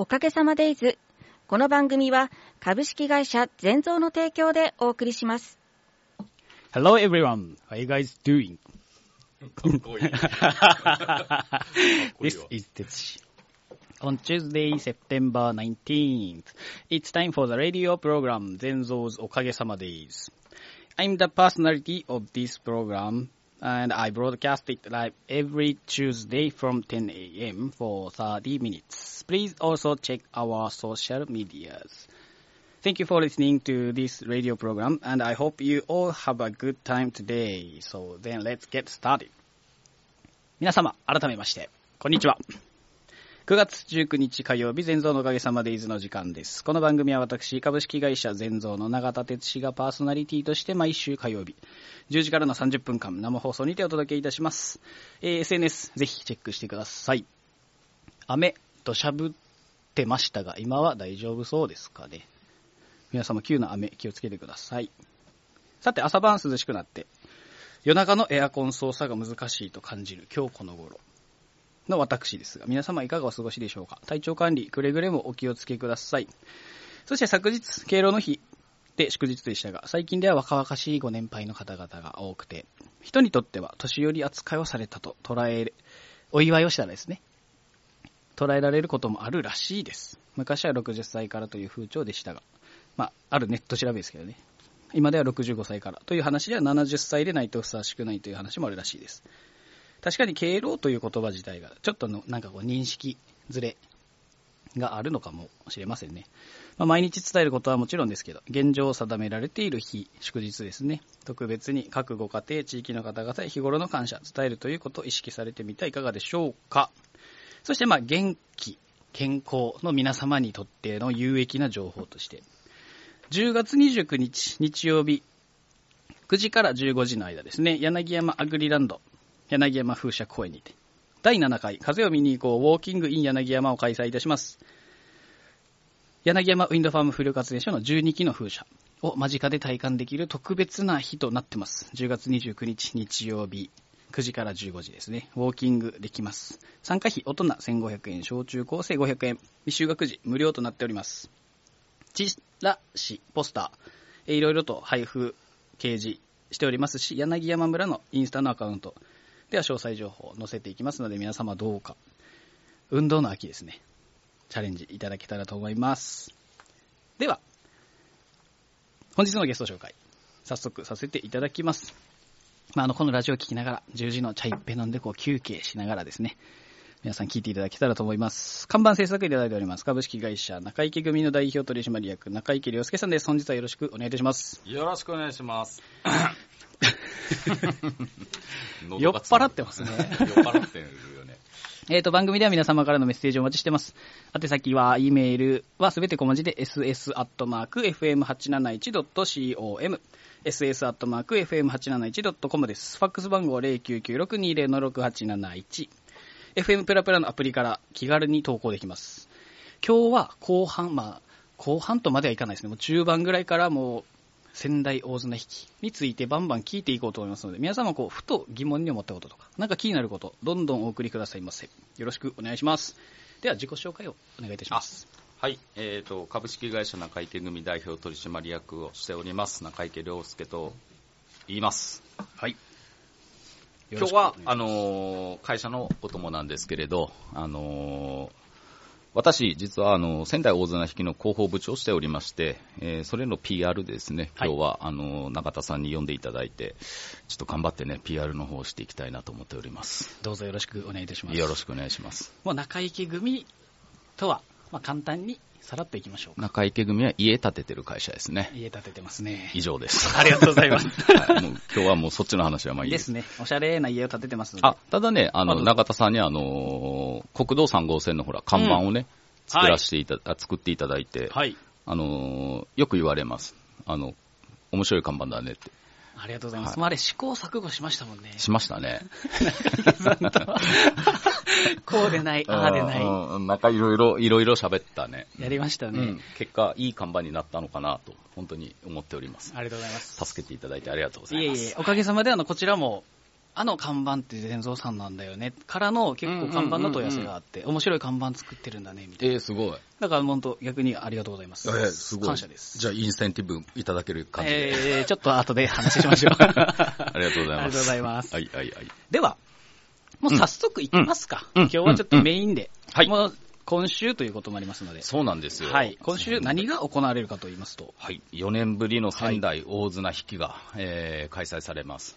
おかげさまデイズ。この番組は株式会社全蔵の提供でお送りします。Hello everyone. How are you guys doing? かっこいい。This is Tetsushi. On Tuesday, September 19th, it's time for the radio program Zenzo's Days. I'm the personality of this program, and I broadcast it live every Tuesday from 10 a.m. for 30 minutes. Please also check our social medias. Thank you for listening to this radio program, and I hope you all have a good time today. So then let's get started. 皆様、改めまして、こんにちは。 9月19日火曜日、全蔵のおかげさまでイズの時間です。この番組は私、株式会社全蔵の永田哲司がパーソナリティとして毎週火曜日、10時からの30分間生放送にてお届けいたします。えー SNS ぜひチェックしてください。雨、土砂降ってましたが、今は大丈夫そうですかね。皆様、急な雨気をつけてください。さて、朝晩涼しくなって、夜中のエアコン操作が難しいと感じる今日この頃の私ですが、皆様いかがお過ごしでしょうか？体調管理、くれぐれもお気をつけください。そして昨日、敬老の日で祝日でしたが、最近では若々しいご年配の方々が多くて、人にとっては年寄り扱いをされたと捉え、お祝いをしたらですね、捉えられることもあるらしいです。昔は60歳からという風潮でしたが、まあ、あるネット調べですけどね。今では65歳からという話では70歳でないとふさわしくないという話もあるらしいです。確かに敬老という言葉自体がちょっとのなんかこう認識ずれがあるのかもしれませんね。まあ、毎日伝えることはもちろんですけど、現状を定められている日、祝日ですね。特別に各ご家庭、地域の方々へ日頃の感謝、伝えるということを意識されてみてはいかがでしょうか。そしてまあ元気、健康の皆様にとっての有益な情報として、10月29日日曜日、9時から15時の間ですね、柳山アグリランド、柳山風車公園にて、第7回風を見に行こうウォーキングイン柳山を開催いたします。柳山ウィンドファーム風力発電所の12基の風車を間近で体感できる特別な日となってます。10月29日日曜日、9時から15時ですね。ウォーキングできます。参加費大人1500円、小中高生500円、未就学時無料となっております。チラシ、ポスタ、ーいろいろと配布、掲示しておりますし、柳山村のインスタのアカウントでは詳細情報を載せていきますので、皆様どうか、運動の秋ですね、チャレンジいただけたらと思います。では、本日のゲスト紹介、早速させていただきます。まあ、あの、このラジオを聞きながら、10時のチャイッペ飲んでこう休憩しながらですね、皆さん聞いていただけたらと思います。看板制作いただいております。株式会社中池組の代表取締役中池良介さんです。本日はよろしくお願いいたします。よろしくお願いします。酔っ払ってますね 酔っ払ってるよね。えっ、と、番組では皆様からのメッセージをお待ちしてます。宛先は、e メールはすべて小文字で ss.fm871.com ss.fm871.com です。ファックス番号は0996206871 FM プラプラのアプリから気軽に投稿できます。今日は後半、まあ、後半とまではいかないですね。もう中盤ぐらいからもう、仙台大綱引きについてバンバン聞いていこうと思いますので、皆様こう、ふと疑問に思ったこととか、なんか気になること、どんどんお送りくださいませ。よろしくお願いします。では、自己紹介をお願いいたします。はい、えーと、株式会社中池組代表取締役をしております、中池良介と言います。はい。今日は、あの、のー会社のお供なんですけれど、あのー私、実は、あの、仙台大綱引きの広報部長をしておりまして、えーそれの PR ですね、はい今日は、あの、中田さんに呼んでいただいて、ちょっと頑張ってね、PR の方をしていきたいなと思っております。どうぞよろしくお願いいたします。よろしくお願いします。もう中池組とは、まあ、簡単にさらっといきましょうか。中池組は家建ててる会社ですね。家建ててますね。以上です。ありがとうございます。はいもう今日はもうそっちの話はまあいいです。ですね。おしゃれな家を建ててますので。あ、ただね、あの、中田さんにあのー国道3号線のほら、看板をね、作らせていた、あ作っていただいて、はい。あのーよく言われます。あの、面白い看板だねって。ありがとうございます。はいあれ試行錯誤しましたもんね。しましたね。こうでない、ああでない。うんなんかいろいろ、いろいろ喋ったね。やりましたね。うん結果、いい看板になったのかなと、本当に思っております。ありがとうございます。助けていただいてありがとうございます。いえいえ、おかげさまであの、こちらも、あの看板って全蔵さんなんだよね、からの結構看板の問い合わせがあって、面白い看板作ってるんだね、みたいな。えー、すごい。だから本当逆にありがとうございます。えー、すごい。感謝です。じゃあ、インセンティブいただける感じで。えー、ちょっと後で話しましょう。ありがとうございます。ありがとうございますはい、はい、はい。では、もう早速いきますか。うん今日はちょっとメインで。はいもう今週ということもありますので。そうなんですよ。はい。今週何が行われるかと言いますと。はい。4年ぶりの仙台大綱引きが、えー開催されます。